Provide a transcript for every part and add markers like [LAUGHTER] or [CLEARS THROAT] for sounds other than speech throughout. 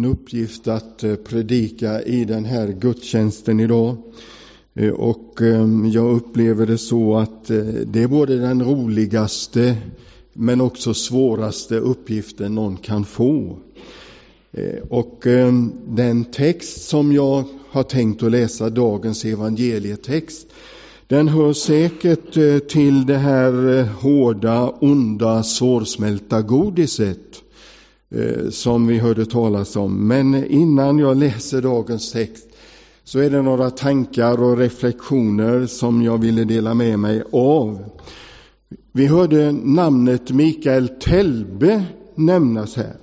en uppgift att eh, predika i den här gudstjänsten idag. Eh, och ehm, jag upplever det så att eh, det är både den roligaste men också svåraste uppgiften någon kan få. Och ehm, den text som jag har tänkt att läsa, dagens evangelietext, den hör säkert till det här hårda, onda, svårsmälta godiset Eh, som vi hörde talas om. Men innan jag läser dagens text så är det några tankar och reflektioner som jag ville dela med mig av. Vi hörde namnet Mikael Telbe nämnas här.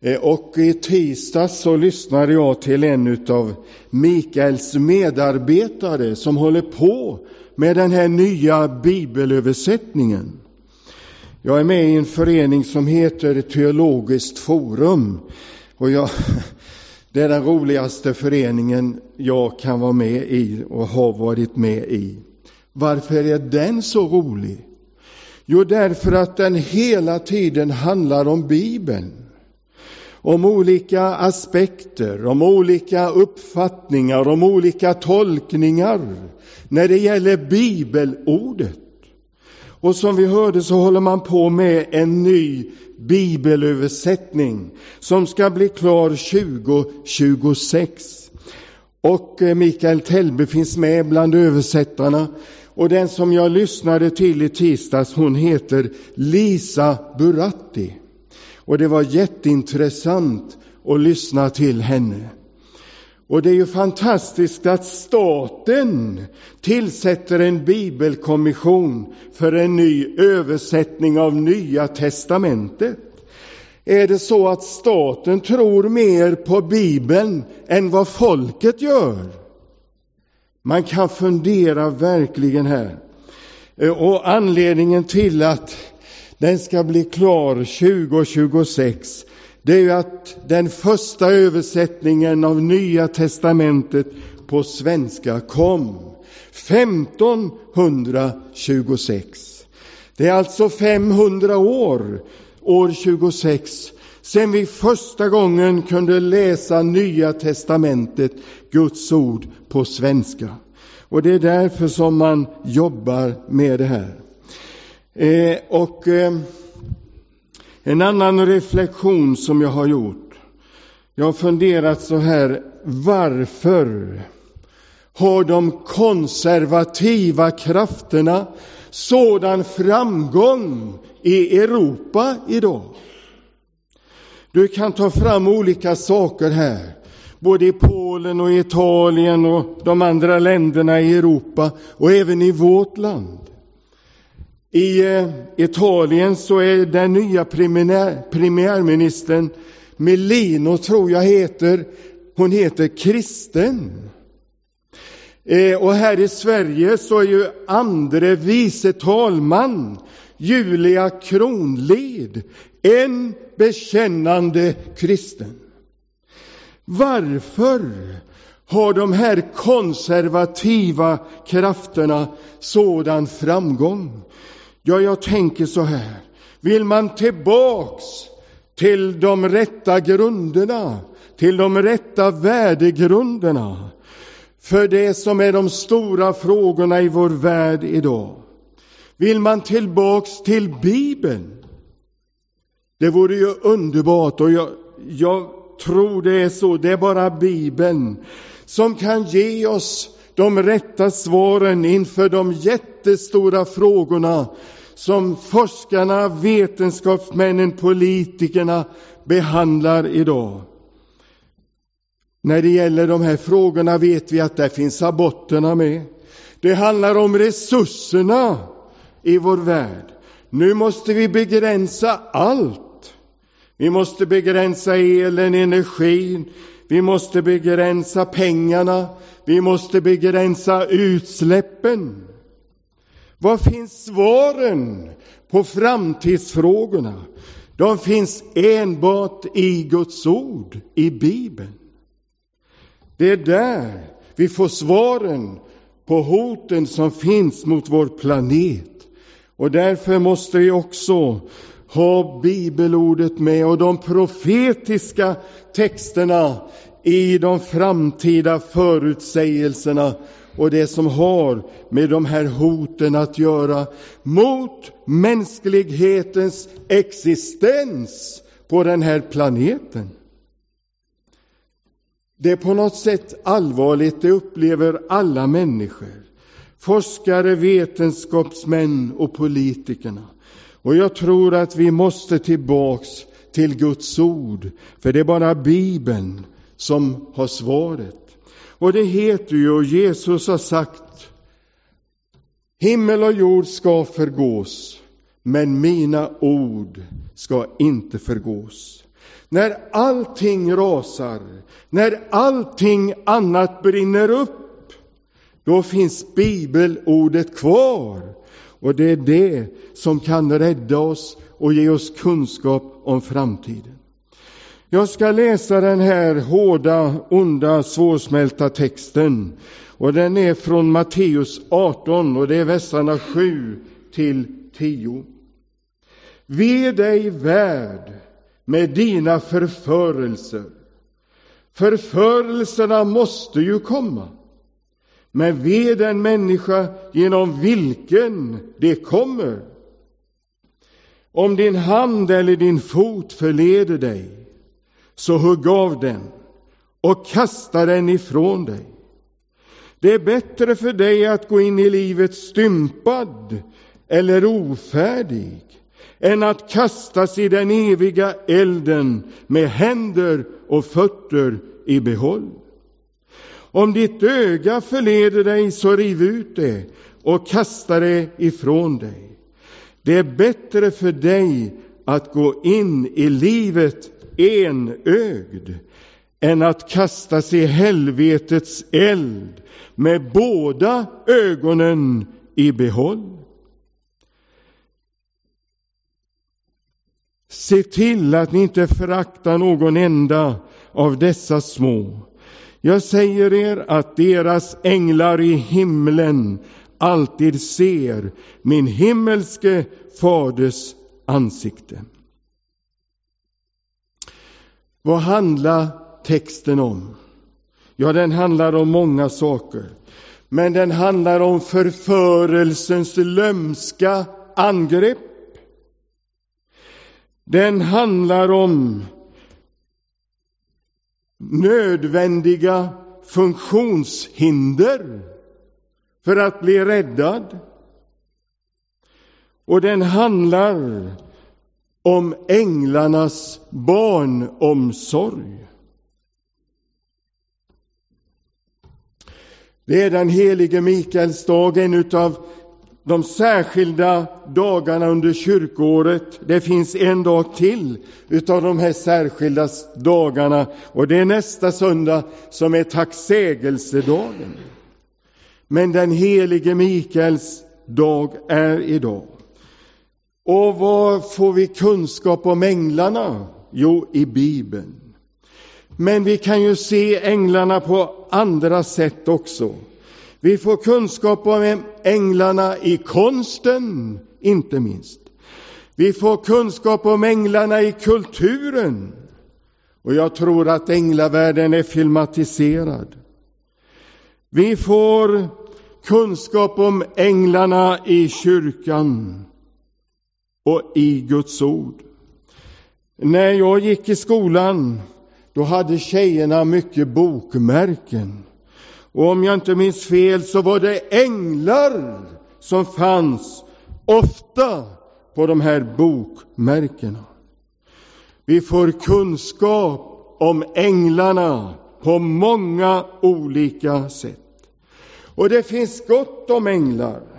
Eh, och i tisdags så lyssnade jag till en av Mikaels medarbetare som håller på med den här nya bibelöversättningen. Jag är med i en förening som heter Teologiskt forum. Och jag, [LAUGHS] det är den roligaste föreningen jag kan vara med i och har varit med i. Varför är den så rolig? Jo, därför att den hela tiden handlar om Bibeln. Om olika aspekter, om olika uppfattningar, om olika tolkningar när det gäller bibelordet. Och som vi hörde så håller man på med en ny bibelöversättning som ska bli klar 2026. Och eh, Mikael Telbe finns med bland översättarna. Och den som jag lyssnade till i tisdags, hon heter Lisa Buratti. Och det var jätteintressant att lyssna till henne. Och det är ju fantastiskt att staten tillsätter en bibelkommission för en ny översättning av Nya testamentet. Är det så att staten tror mer på Bibeln än vad folket gör? Man kan fundera verkligen här. Eh, och anledningen till att den ska bli klar 2026 det är ju att den första översättningen av Nya testamentet på svenska kom 1526. Det är alltså 500 år, år 26, sedan vi första gången kunde läsa Nya testamentet, Guds ord, på svenska. Och det är därför som man jobbar med det här. Eh, och... Eh, en annan reflektion som jag har gjort. Jag har funderat så här, varför har de konservativa krafterna sådan framgång i Europa idag? Du kan ta fram olika saker här, både i Polen och Italien och de andra länderna i Europa och även i vårt land. I eh, Italien så är den nya premiärministern Melino, tror jag heter, hon heter kristen. Eh, och här i Sverige så är ju andre vice talman Julia Kronlid en bekännande kristen. Varför har de här konservativa krafterna sådan framgång? Ja, jag tänker så här. Vill man tillbaks till de rätta grunderna, till de rätta värdegrunderna för det som är de stora frågorna i vår värld idag? Vill man tillbaks till Bibeln? Det vore ju underbart och jag, jag tror det är så. Det är bara Bibeln som kan ge oss de rätta svaren inför de jättestora frågorna som forskarna, vetenskapsmännen, politikerna behandlar idag. När det gäller de här frågorna vet vi att där finns aborterna med. Det handlar om resurserna i vår värld. Nu måste vi begränsa allt. Vi måste begränsa elen, energin. Vi måste begränsa pengarna. Vi måste begränsa utsläppen. Var finns svaren på framtidsfrågorna? De finns enbart i Guds ord, i Bibeln. Det är där vi får svaren på hoten som finns mot vår planet. Och därför måste vi också ha bibelordet med och de profetiska texterna i de framtida förutsägelserna och det som har med de här hoten att göra mot mänsklighetens existens på den här planeten. Det är på något sätt allvarligt, det upplever alla människor. Forskare, vetenskapsmän och politikerna. Och jag tror att vi måste tillbaks till Guds ord, för det är bara Bibeln som har svaret. Och det heter ju, och Jesus har sagt, himmel och jord ska förgås, men mina ord ska inte förgås. När allting rasar, när allting annat brinner upp, då finns bibelordet kvar. Och det är det som kan rädda oss och ge oss kunskap om framtiden. Jag ska läsa den här hårda, onda, svårsmälta texten. Och den är från Matteus 18 och det är verserna 7 till 10. Ve dig värd med dina förförelser. Förförelserna måste ju komma. Men ve den människa genom vilken det kommer. Om din hand eller din fot förleder dig, så hugg av den och kasta den ifrån dig. Det är bättre för dig att gå in i livet stympad eller ofärdig än att kastas i den eviga elden med händer och fötter i behåll. Om ditt öga förleder dig, så riv ut det och kasta det ifrån dig. Det är bättre för dig att gå in i livet enögd än att kastas i helvetets eld med båda ögonen i behåll. Se till att ni inte föraktar någon enda av dessa små. Jag säger er att deras änglar i himlen alltid ser min himmelske faders ansikte. Vad handlar texten om? Ja, den handlar om många saker. Men den handlar om förförelsens lömska angrepp. Den handlar om nödvändiga funktionshinder för att bli räddad. Och den handlar om änglarnas barnomsorg. Det är den helige Mikaels dag, en av de särskilda dagarna under kyrkoåret. Det finns en dag till utav de här särskilda dagarna och det är nästa söndag som är tacksägelsedagen. Men den helige Mikaels dag är idag. Och var får vi kunskap om änglarna? Jo, i Bibeln. Men vi kan ju se änglarna på andra sätt också. Vi får kunskap om änglarna i konsten, inte minst. Vi får kunskap om änglarna i kulturen. Och jag tror att änglavärlden är filmatiserad. Vi får kunskap om änglarna i kyrkan och i Guds ord. När jag gick i skolan, då hade tjejerna mycket bokmärken. Och om jag inte minns fel så var det änglar som fanns ofta på de här bokmärkena. Vi får kunskap om änglarna på många olika sätt. Och det finns gott om änglar.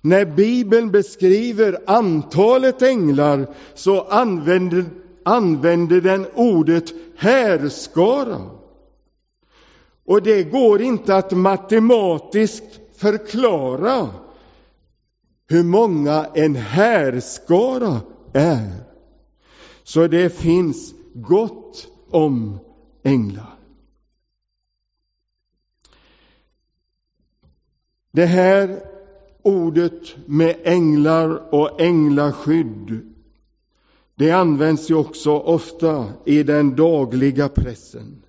När Bibeln beskriver antalet änglar så använder, använder den ordet härskara. Och det går inte att matematiskt förklara hur många en härskara är. Så det finns gott om änglar. Det här ordet med änglar och änglaskydd Det används ju också ofta i den dagliga pressen.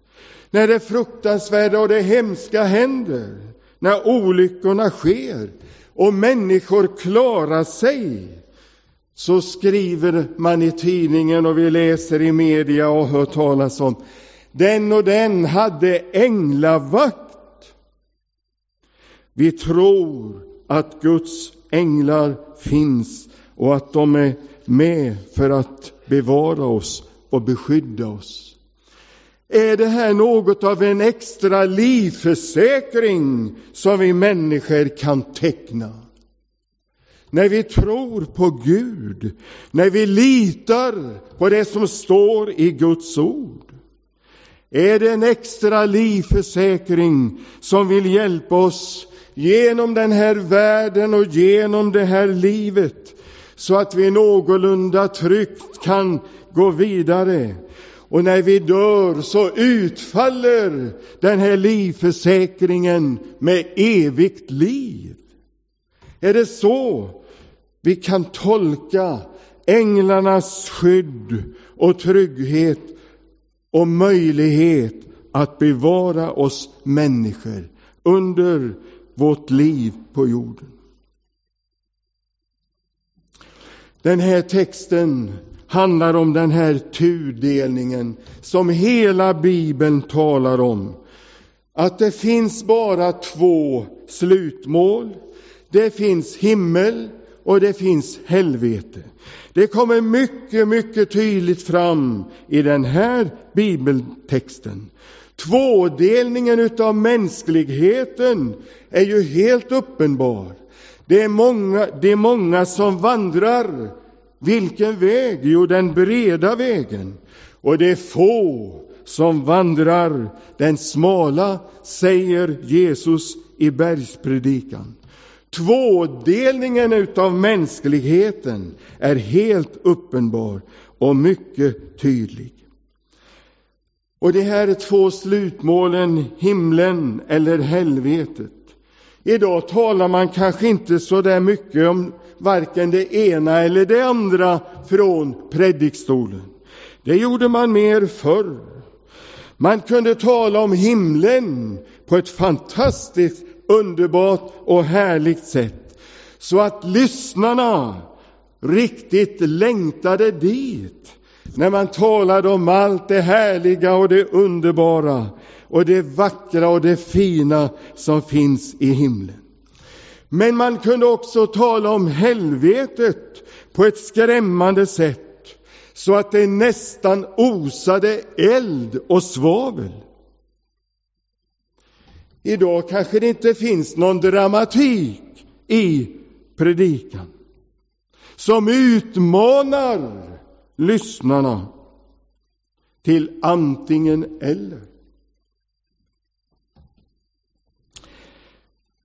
När det fruktansvärda och det hemska händer, när olyckorna sker och människor klarar sig, så skriver man i tidningen och vi läser i media och hör talas om den och den hade änglavakt. Vi tror att Guds änglar finns och att de är med för att bevara oss och beskydda oss. Är det här något av en extra livförsäkring som vi människor kan teckna? När vi tror på Gud, när vi litar på det som står i Guds ord. Är det en extra livförsäkring som vill hjälpa oss genom den här världen och genom det här livet så att vi någorlunda tryggt kan gå vidare. Och när vi dör så utfaller den här livförsäkringen med evigt liv. Är det så vi kan tolka änglarnas skydd och trygghet och möjlighet att bevara oss människor under vårt liv på jorden. Den här texten handlar om den här tudelningen som hela bibeln talar om. Att det finns bara två slutmål. Det finns himmel och det finns helvete. Det kommer mycket, mycket tydligt fram i den här bibeltexten. Tvådelningen av mänskligheten är ju helt uppenbar. Det är många, det är många som vandrar. Vilken väg? Jo, den breda vägen. Och det är få som vandrar den smala, säger Jesus i bergspredikan. Tvådelningen av mänskligheten är helt uppenbar och mycket tydlig. Och de här två slutmålen, himlen eller helvetet. Idag talar man kanske inte så där mycket om varken det ena eller det andra från predikstolen. Det gjorde man mer förr. Man kunde tala om himlen på ett fantastiskt underbart och härligt sätt så att lyssnarna riktigt längtade dit när man talade om allt det härliga och det underbara och det vackra och det fina som finns i himlen. Men man kunde också tala om helvetet på ett skrämmande sätt så att det nästan osade eld och svavel. Idag kanske det inte finns någon dramatik i predikan som utmanar lyssnarna till antingen eller.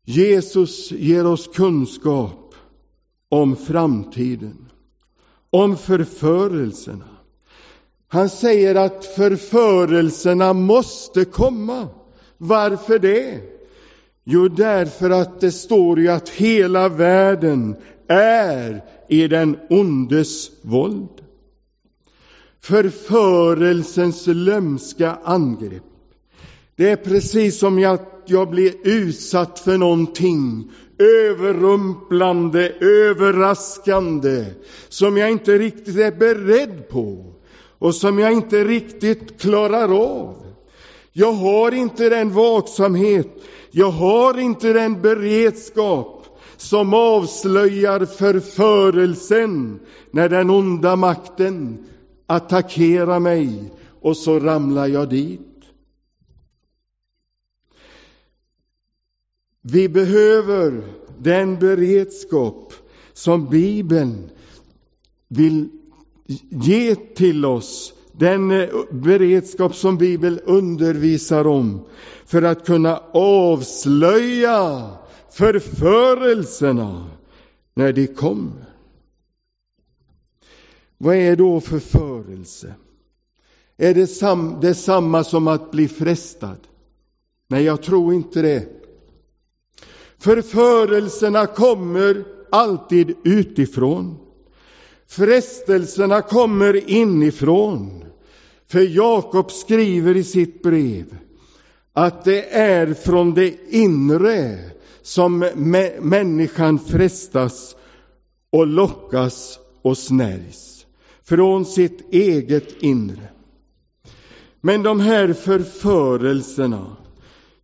Jesus ger oss kunskap om framtiden, om förförelserna. Han säger att förförelserna måste komma. Varför det? Jo, därför att det står ju att hela världen är i den ondes våld. Förförelsens lömska angrepp. Det är precis som att jag blir utsatt för någonting överrumplande, överraskande, som jag inte riktigt är beredd på och som jag inte riktigt klarar av. Jag har inte den vaksamhet, jag har inte den beredskap som avslöjar förförelsen när den onda makten attackera mig och så ramlar jag dit. Vi behöver den beredskap som Bibeln vill ge till oss den eh, beredskap som Bibeln undervisar om för att kunna avslöja förförelserna när de kommer. Vad är då förförelse? Är det sam detsamma som att bli frestad? Nej, jag tror inte det. Förförelserna kommer alltid utifrån. Frestelserna kommer inifrån. För Jakob skriver i sitt brev att det är från det inre som människan frestas och lockas och snärjs. Från sitt eget inre. Men de här förförelserna,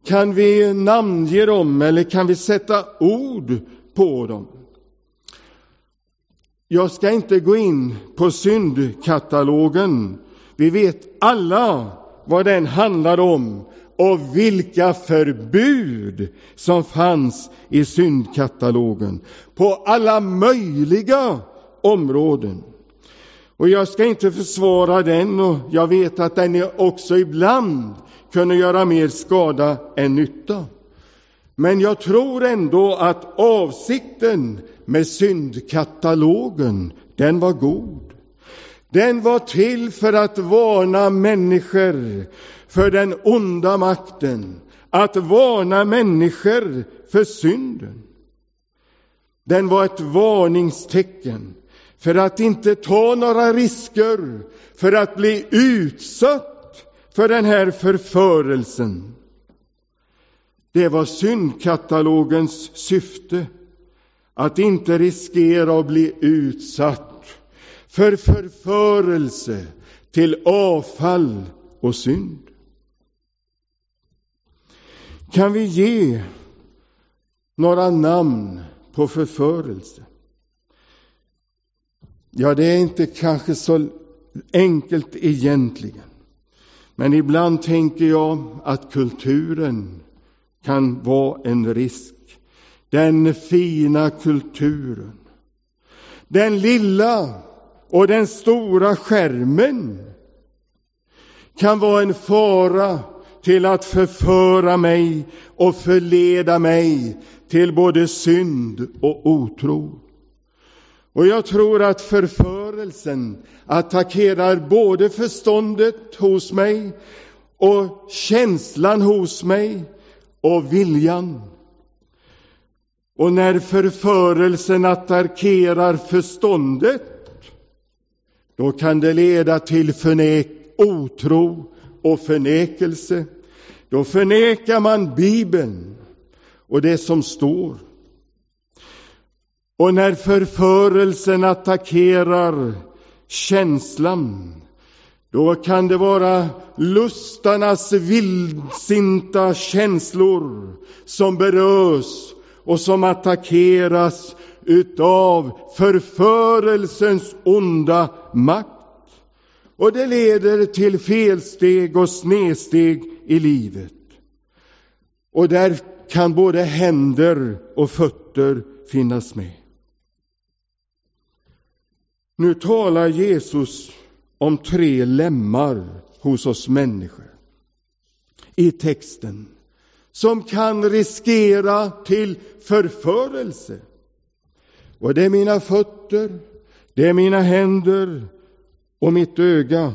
kan vi namnge dem eller kan vi sätta ord på dem? Jag ska inte gå in på syndkatalogen. Vi vet alla vad den handlar om och vilka förbud som fanns i syndkatalogen på alla möjliga områden. Och jag ska inte försvara den och jag vet att den också ibland kunde göra mer skada än nytta. Men jag tror ändå att avsikten med syndkatalogen, den var god. Den var till för att varna människor för den onda makten, att varna människor för synden. Den var ett varningstecken för att inte ta några risker, för att bli utsatt för den här förförelsen. Det var syndkatalogens syfte, att inte riskera att bli utsatt för förförelse till avfall och synd. Kan vi ge några namn på förförelse? Ja, det är inte kanske så enkelt egentligen. Men ibland tänker jag att kulturen kan vara en risk. Den fina kulturen. Den lilla och den stora skärmen kan vara en fara till att förföra mig och förleda mig till både synd och otro. Och jag tror att förförelsen attackerar både förståndet hos mig och känslan hos mig och viljan. Och när förförelsen attackerar förståndet, då kan det leda till förnek otro och förnekelse. Då förnekar man Bibeln och det som står. Och när förförelsen attackerar känslan, då kan det vara lustarnas vildsinta känslor som berörs och som attackeras utav förförelsens onda makt. Och det leder till felsteg och snedsteg i livet. Och där kan både händer och fötter finnas med. Nu talar Jesus om tre lemmar hos oss människor i texten som kan riskera till förförelse. Och det är mina fötter, det är mina händer och mitt öga.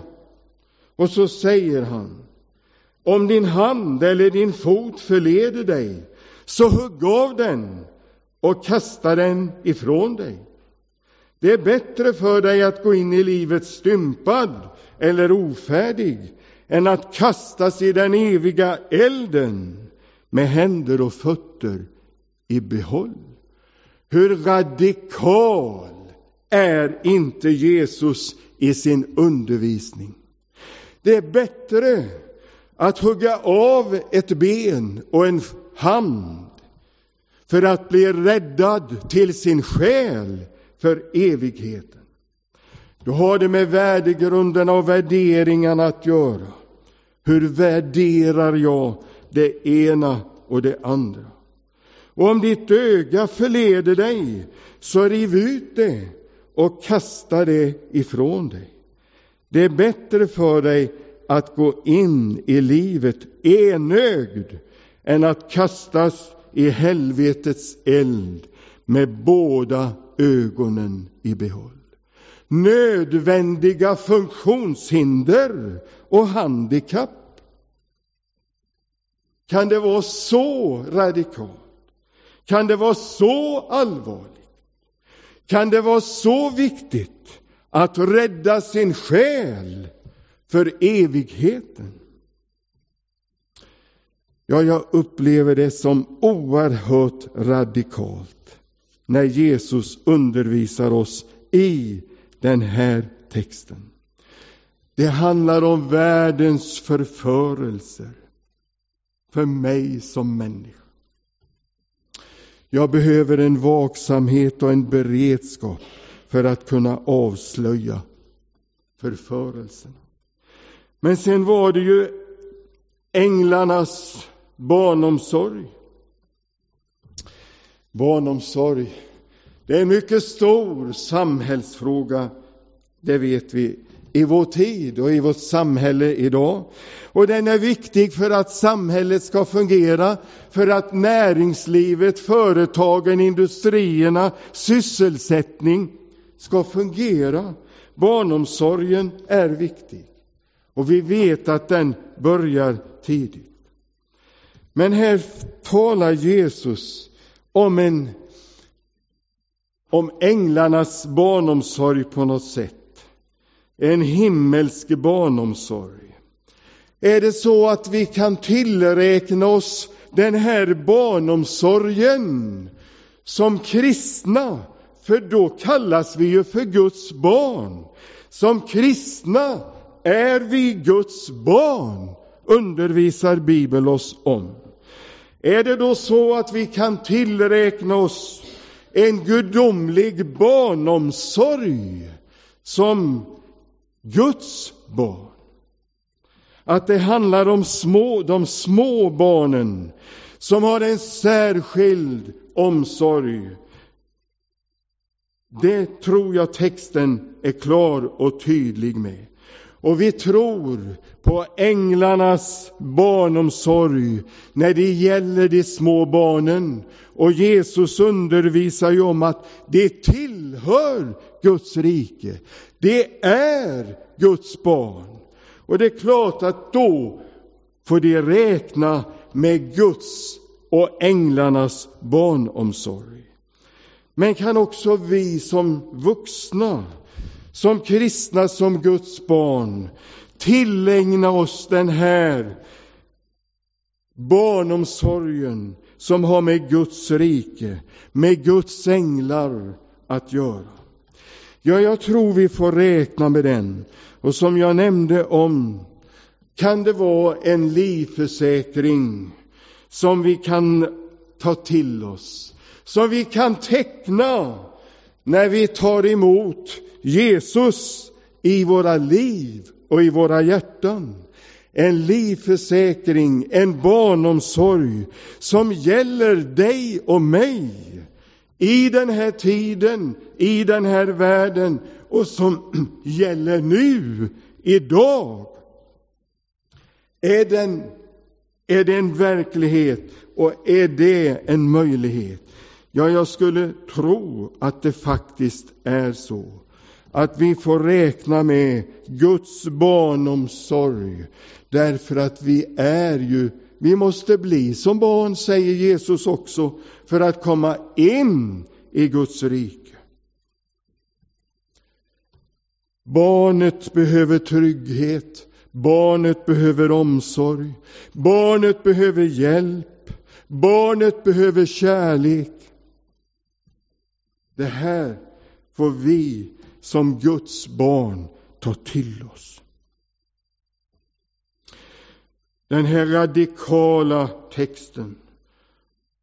Och så säger han, om din hand eller din fot förleder dig, så hugg av den och kasta den ifrån dig. Det är bättre för dig att gå in i livet stympad eller ofärdig än att kastas i den eviga elden med händer och fötter i behåll. Hur radikal är inte Jesus i sin undervisning? Det är bättre att hugga av ett ben och en hand för att bli räddad till sin själ för evigheten. Då har det med värdegrunderna och värderingarna att göra. Hur värderar jag det ena och det andra? Och om ditt öga förleder dig, så riv ut det och kasta det ifrån dig. Det är bättre för dig att gå in i livet enögd än att kastas i helvetets eld med båda ögonen i behåll. Nödvändiga funktionshinder och handikapp. Kan det vara så radikalt? Kan det vara så allvarligt? Kan det vara så viktigt att rädda sin själ för evigheten. Ja, jag upplever det som oerhört radikalt när Jesus undervisar oss i den här texten. Det handlar om världens förförelser för mig som människa. Jag behöver en vaksamhet och en beredskap för att kunna avslöja förförelserna. Men sen var det ju änglarnas barnomsorg. Barnomsorg, det är en mycket stor samhällsfråga, det vet vi, i vår tid och i vårt samhälle idag. Och den är viktig för att samhället ska fungera, för att näringslivet, företagen, industrierna, sysselsättning ska fungera. Barnomsorgen är viktig. Och vi vet att den börjar tidigt. Men här talar Jesus om en om änglarnas barnomsorg på något sätt. En himmelsk barnomsorg. Är det så att vi kan tillräkna oss den här barnomsorgen som kristna? För då kallas vi ju för Guds barn. Som kristna är vi Guds barn, undervisar Bibeln oss om. Är det då så att vi kan tillräkna oss en gudomlig barnomsorg som Guds barn? Att det handlar om små, de små barnen som har en särskild omsorg. Det tror jag texten är klar och tydlig med. Och vi tror på änglarnas barnomsorg när det gäller de små barnen. Och Jesus undervisar ju om att det tillhör Guds rike. Det är Guds barn. Och det är klart att då får de räkna med Guds och änglarnas barnomsorg. Men kan också vi som vuxna som kristna, som Guds barn, tillägna oss den här barnomsorgen som har med Guds rike, med Guds änglar att göra. Ja, jag tror vi får räkna med den. Och som jag nämnde om kan det vara en livförsäkring som vi kan ta till oss, som vi kan teckna när vi tar emot Jesus i våra liv och i våra hjärtan. En livförsäkring, en barnomsorg som gäller dig och mig i den här tiden, i den här världen och som [CLEARS THROAT] gäller nu, idag. Är, den, är det en verklighet och är det en möjlighet? Ja, jag skulle tro att det faktiskt är så att vi får räkna med Guds barnomsorg därför att vi är ju, vi måste bli som barn, säger Jesus också, för att komma in i Guds rike. Barnet behöver trygghet, barnet behöver omsorg, barnet behöver hjälp, barnet behöver kärlek. Det här får vi som Guds barn tar till oss. Den här radikala texten,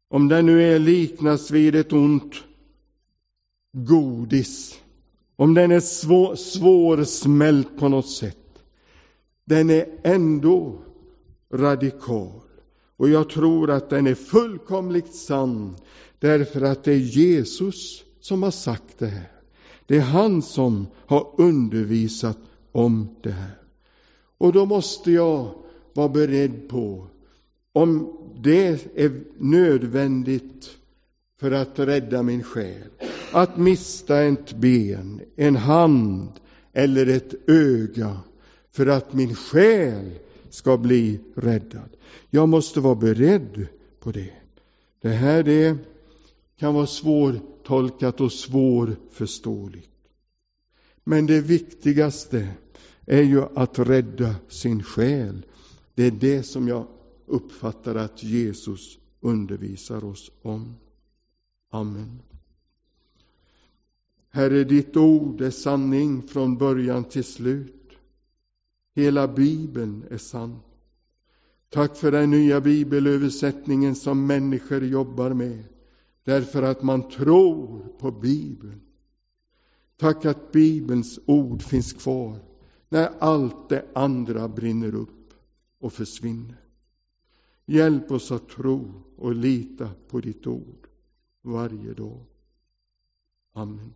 om den nu är liknas vid ett ont godis, om den är svår, svårsmält på något sätt, den är ändå radikal. Och jag tror att den är fullkomligt sann därför att det är Jesus som har sagt det här. Det är han som har undervisat om det här. Och då måste jag vara beredd på, om det är nödvändigt för att rädda min själ, att mista ett ben, en hand eller ett öga för att min själ ska bli räddad. Jag måste vara beredd på det. Det här är kan vara svårtolkat och svårförståeligt. Men det viktigaste är ju att rädda sin själ. Det är det som jag uppfattar att Jesus undervisar oss om. Amen. Herre, ditt ord är sanning från början till slut. Hela Bibeln är sann. Tack för den nya bibelöversättningen som människor jobbar med, därför att man tror på Bibeln. Tack att Bibelns ord finns kvar när allt det andra brinner upp och försvinner. Hjälp oss att tro och lita på ditt ord varje dag. Amen.